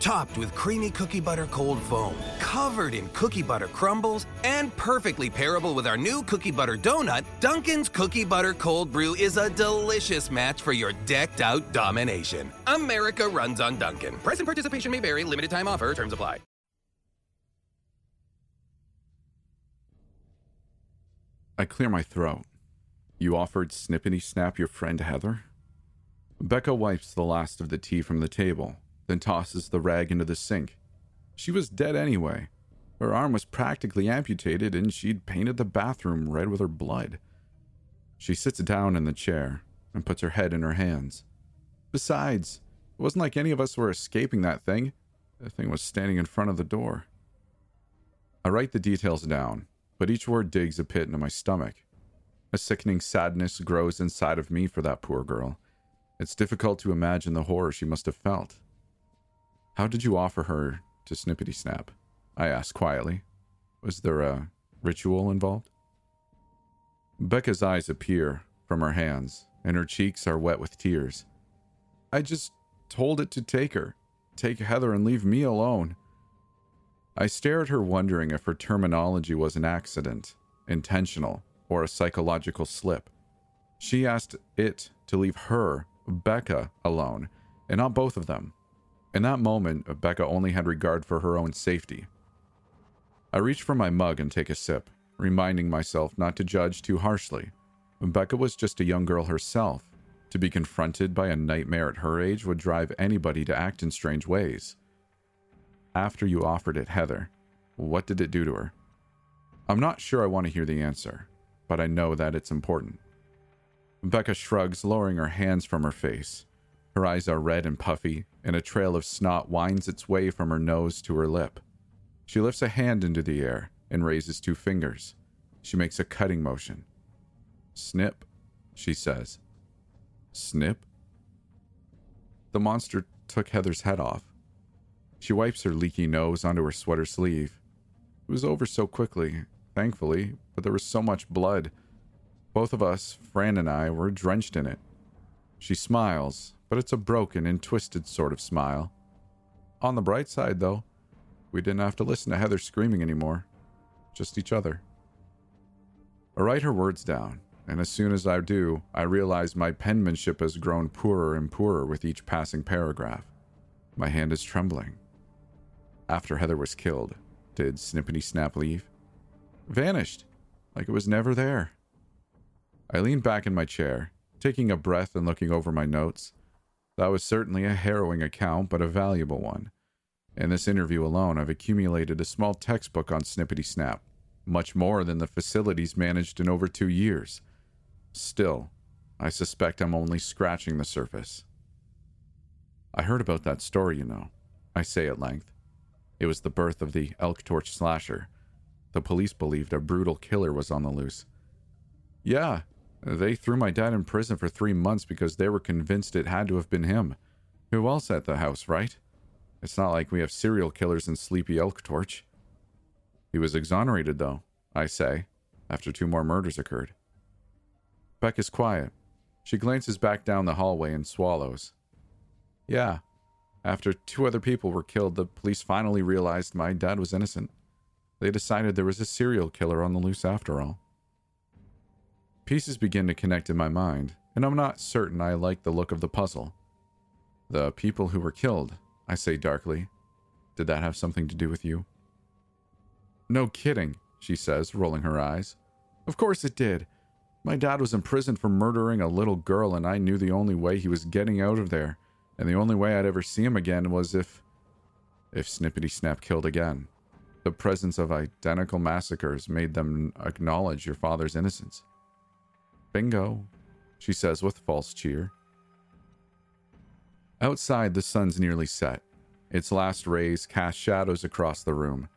Topped with creamy cookie butter cold foam, covered in cookie butter crumbles, and perfectly pairable with our new cookie butter donut, Dunkin's Cookie Butter Cold Brew is a delicious match for your decked out domination. America runs on Dunkin'. Present participation may vary, limited time offer, terms apply. I clear my throat. You offered Snippity Snap your friend Heather? Becca wipes the last of the tea from the table then tosses the rag into the sink. She was dead anyway. Her arm was practically amputated, and she'd painted the bathroom red with her blood. She sits down in the chair and puts her head in her hands. Besides, it wasn't like any of us were escaping that thing. The thing was standing in front of the door. I write the details down, but each word digs a pit into my stomach. A sickening sadness grows inside of me for that poor girl. It's difficult to imagine the horror she must have felt. How did you offer her to Snippity Snap? I asked quietly. Was there a ritual involved? Becca's eyes appear from her hands, and her cheeks are wet with tears. I just told it to take her, take Heather, and leave me alone. I stare at her, wondering if her terminology was an accident, intentional, or a psychological slip. She asked it to leave her, Becca, alone, and not both of them. In that moment, Becca only had regard for her own safety. I reach for my mug and take a sip, reminding myself not to judge too harshly. Becca was just a young girl herself. To be confronted by a nightmare at her age would drive anybody to act in strange ways. After you offered it, Heather, what did it do to her? I'm not sure I want to hear the answer, but I know that it's important. Becca shrugs, lowering her hands from her face. Her eyes are red and puffy, and a trail of snot winds its way from her nose to her lip. She lifts a hand into the air and raises two fingers. She makes a cutting motion. Snip, she says. Snip? The monster took Heather's head off. She wipes her leaky nose onto her sweater sleeve. It was over so quickly, thankfully, but there was so much blood. Both of us, Fran and I, were drenched in it. She smiles, but it's a broken and twisted sort of smile. On the bright side, though, we didn't have to listen to Heather screaming anymore, just each other. I write her words down, and as soon as I do, I realize my penmanship has grown poorer and poorer with each passing paragraph. My hand is trembling. After Heather was killed, did Snippity Snap leave? Vanished, like it was never there. I lean back in my chair, taking a breath and looking over my notes. That was certainly a harrowing account, but a valuable one. In this interview alone, I've accumulated a small textbook on Snippity Snap, much more than the facilities managed in over two years. Still, I suspect I'm only scratching the surface. I heard about that story, you know, I say at length. It was the birth of the Elk Torch slasher. The police believed a brutal killer was on the loose. Yeah, they threw my dad in prison for three months because they were convinced it had to have been him. Who else at the house, right? It's not like we have serial killers in Sleepy Elk Torch. He was exonerated, though, I say, after two more murders occurred. Beck is quiet. She glances back down the hallway and swallows. Yeah, after two other people were killed, the police finally realized my dad was innocent. They decided there was a serial killer on the loose after all. Pieces begin to connect in my mind, and I'm not certain I like the look of the puzzle. The people who were killed, I say darkly. Did that have something to do with you? No kidding, she says, rolling her eyes. Of course it did. My dad was imprisoned for murdering a little girl, and I knew the only way he was getting out of there, and the only way I'd ever see him again was if. if Snippity Snap killed again. The presence of identical massacres made them acknowledge your father's innocence. Bingo, she says with false cheer. Outside, the sun's nearly set. Its last rays cast shadows across the room,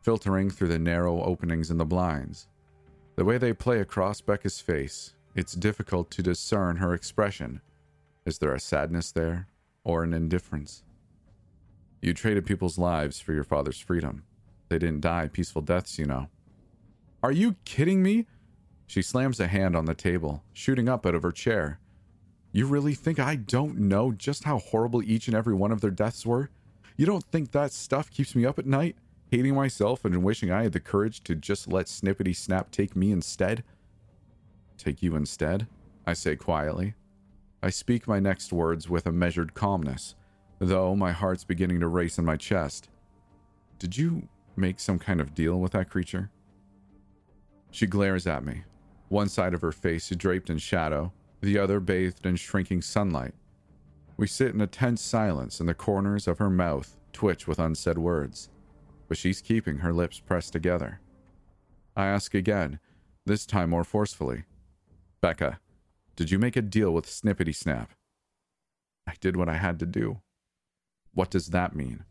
filtering through the narrow openings in the blinds. The way they play across Becca's face, it's difficult to discern her expression. Is there a sadness there, or an indifference? You traded people's lives for your father's freedom. They didn't die peaceful deaths, you know. Are you kidding me? She slams a hand on the table, shooting up out of her chair. You really think I don't know just how horrible each and every one of their deaths were? You don't think that stuff keeps me up at night, hating myself and wishing I had the courage to just let Snippity Snap take me instead? Take you instead? I say quietly. I speak my next words with a measured calmness, though my heart's beginning to race in my chest. Did you make some kind of deal with that creature? She glares at me, one side of her face is draped in shadow, the other bathed in shrinking sunlight. We sit in a tense silence, and the corners of her mouth twitch with unsaid words, but she's keeping her lips pressed together. I ask again, this time more forcefully Becca, did you make a deal with Snippity Snap? I did what I had to do. What does that mean?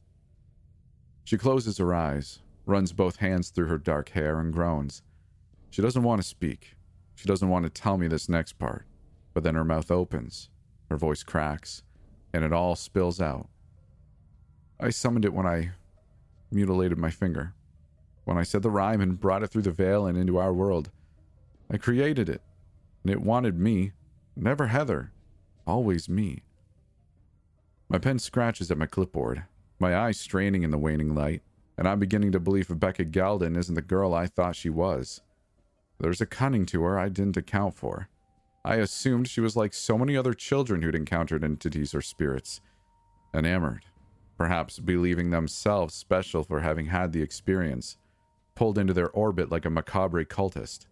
She closes her eyes, runs both hands through her dark hair, and groans. She doesn't want to speak. She doesn't want to tell me this next part. But then her mouth opens, her voice cracks, and it all spills out. I summoned it when I mutilated my finger. When I said the rhyme and brought it through the veil and into our world. I created it, and it wanted me, never Heather, always me. My pen scratches at my clipboard, my eyes straining in the waning light, and I'm beginning to believe Rebecca Galden isn't the girl I thought she was. There's a cunning to her I didn't account for. I assumed she was like so many other children who'd encountered entities or spirits, enamored, perhaps believing themselves special for having had the experience, pulled into their orbit like a macabre cultist.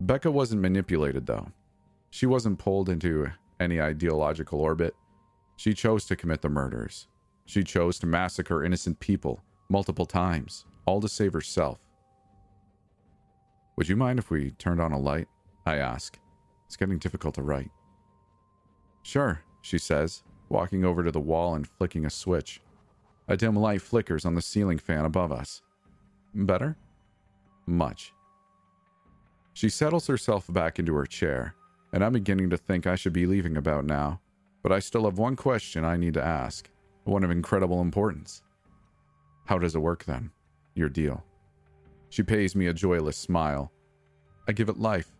Becca wasn't manipulated, though. She wasn't pulled into any ideological orbit. She chose to commit the murders. She chose to massacre innocent people multiple times, all to save herself. Would you mind if we turned on a light? I ask. It's getting difficult to write. Sure, she says, walking over to the wall and flicking a switch. A dim light flickers on the ceiling fan above us. Better? Much. She settles herself back into her chair, and I'm beginning to think I should be leaving about now. But I still have one question I need to ask, one of incredible importance. How does it work then? Your deal. She pays me a joyless smile. I give it life,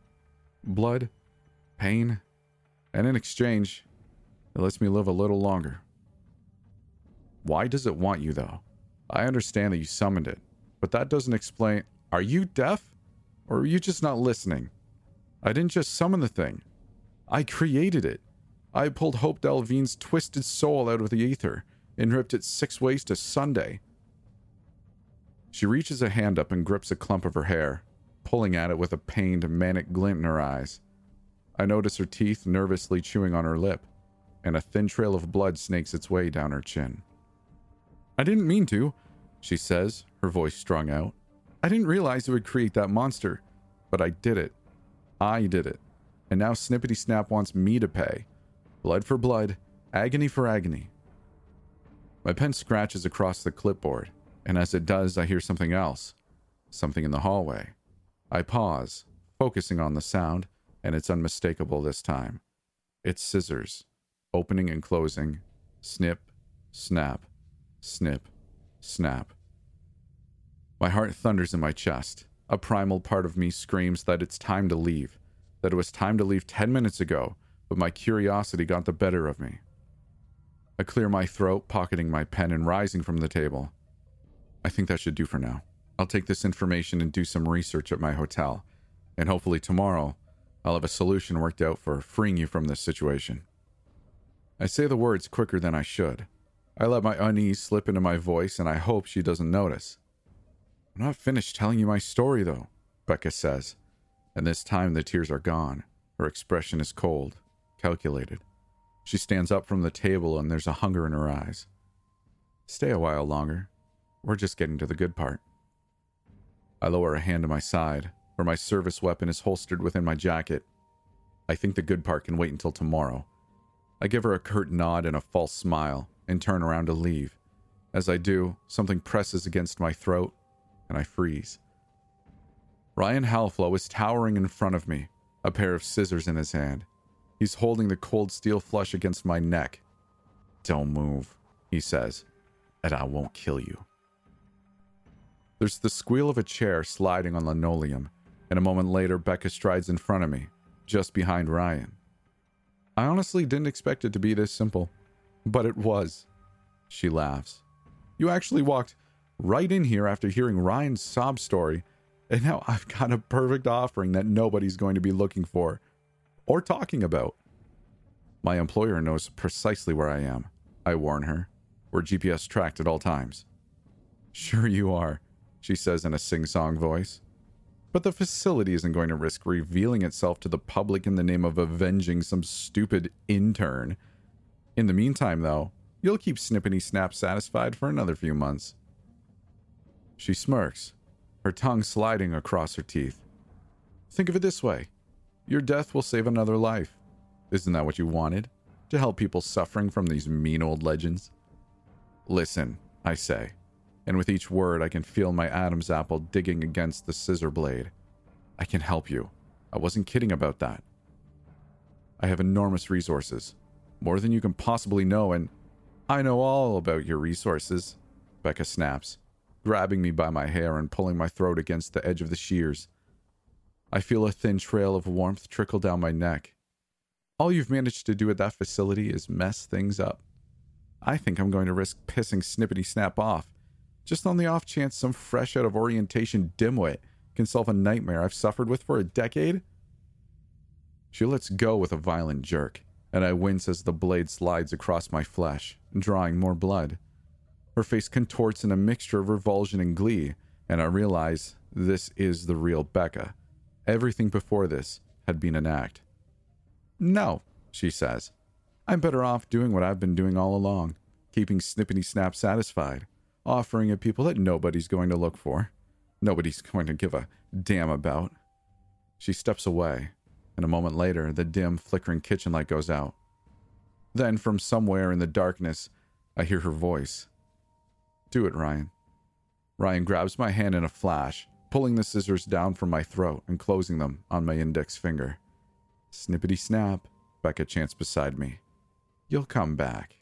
blood, pain, and in exchange, it lets me live a little longer. Why does it want you, though? I understand that you summoned it, but that doesn't explain. Are you deaf? Or are you just not listening? I didn't just summon the thing, I created it. I pulled Hope Delvine's twisted soul out of the ether and ripped it six ways to Sunday. She reaches a hand up and grips a clump of her hair, pulling at it with a pained, manic glint in her eyes. I notice her teeth nervously chewing on her lip, and a thin trail of blood snakes its way down her chin. I didn't mean to, she says, her voice strung out. I didn't realize it would create that monster, but I did it. I did it. And now Snippity Snap wants me to pay. Blood for blood, agony for agony. My pen scratches across the clipboard, and as it does, I hear something else. Something in the hallway. I pause, focusing on the sound, and it's unmistakable this time. It's scissors, opening and closing, snip, snap, snip, snap. My heart thunders in my chest. A primal part of me screams that it's time to leave, that it was time to leave 10 minutes ago, but my curiosity got the better of me. I clear my throat, pocketing my pen and rising from the table. I think that should do for now. I'll take this information and do some research at my hotel, and hopefully tomorrow I'll have a solution worked out for freeing you from this situation. I say the words quicker than I should. I let my unease slip into my voice, and I hope she doesn't notice. I'm not finished telling you my story, though, Becca says, and this time the tears are gone. Her expression is cold, calculated. She stands up from the table, and there's a hunger in her eyes. Stay a while longer. We're just getting to the good part. I lower a hand to my side, where my service weapon is holstered within my jacket. I think the good part can wait until tomorrow. I give her a curt nod and a false smile, and turn around to leave. As I do, something presses against my throat, and I freeze. Ryan Halflow is towering in front of me, a pair of scissors in his hand. He's holding the cold steel flush against my neck. Don't move. he says, and I won't kill you. There's the squeal of a chair sliding on linoleum, and a moment later, Becca strides in front of me, just behind Ryan. I honestly didn't expect it to be this simple, but it was. She laughs. You actually walked right in here after hearing Ryan's sob story, and now I've got a perfect offering that nobody's going to be looking for or talking about. My employer knows precisely where I am. I warn her. We're GPS tracked at all times. Sure, you are, she says in a sing song voice. But the facility isn't going to risk revealing itself to the public in the name of avenging some stupid intern. In the meantime, though, you'll keep Snippity Snap satisfied for another few months. She smirks, her tongue sliding across her teeth. Think of it this way your death will save another life. Isn't that what you wanted? To help people suffering from these mean old legends? Listen, I say, and with each word I can feel my Adam's apple digging against the scissor blade. I can help you. I wasn't kidding about that. I have enormous resources, more than you can possibly know, and I know all about your resources, Becca snaps, grabbing me by my hair and pulling my throat against the edge of the shears. I feel a thin trail of warmth trickle down my neck. All you've managed to do at that facility is mess things up. I think I'm going to risk pissing Snippity Snap off, just on the off chance some fresh out of orientation dimwit can solve a nightmare I've suffered with for a decade. She lets go with a violent jerk, and I wince as the blade slides across my flesh, drawing more blood. Her face contorts in a mixture of revulsion and glee, and I realize this is the real Becca. Everything before this had been an act. No, she says. I'm better off doing what I've been doing all along, keeping Snippity Snap satisfied, offering it people that nobody's going to look for, nobody's going to give a damn about. She steps away, and a moment later, the dim, flickering kitchen light goes out. Then, from somewhere in the darkness, I hear her voice. Do it, Ryan. Ryan grabs my hand in a flash, pulling the scissors down from my throat and closing them on my index finger. Snippity snap, Becca chants beside me. You'll come back.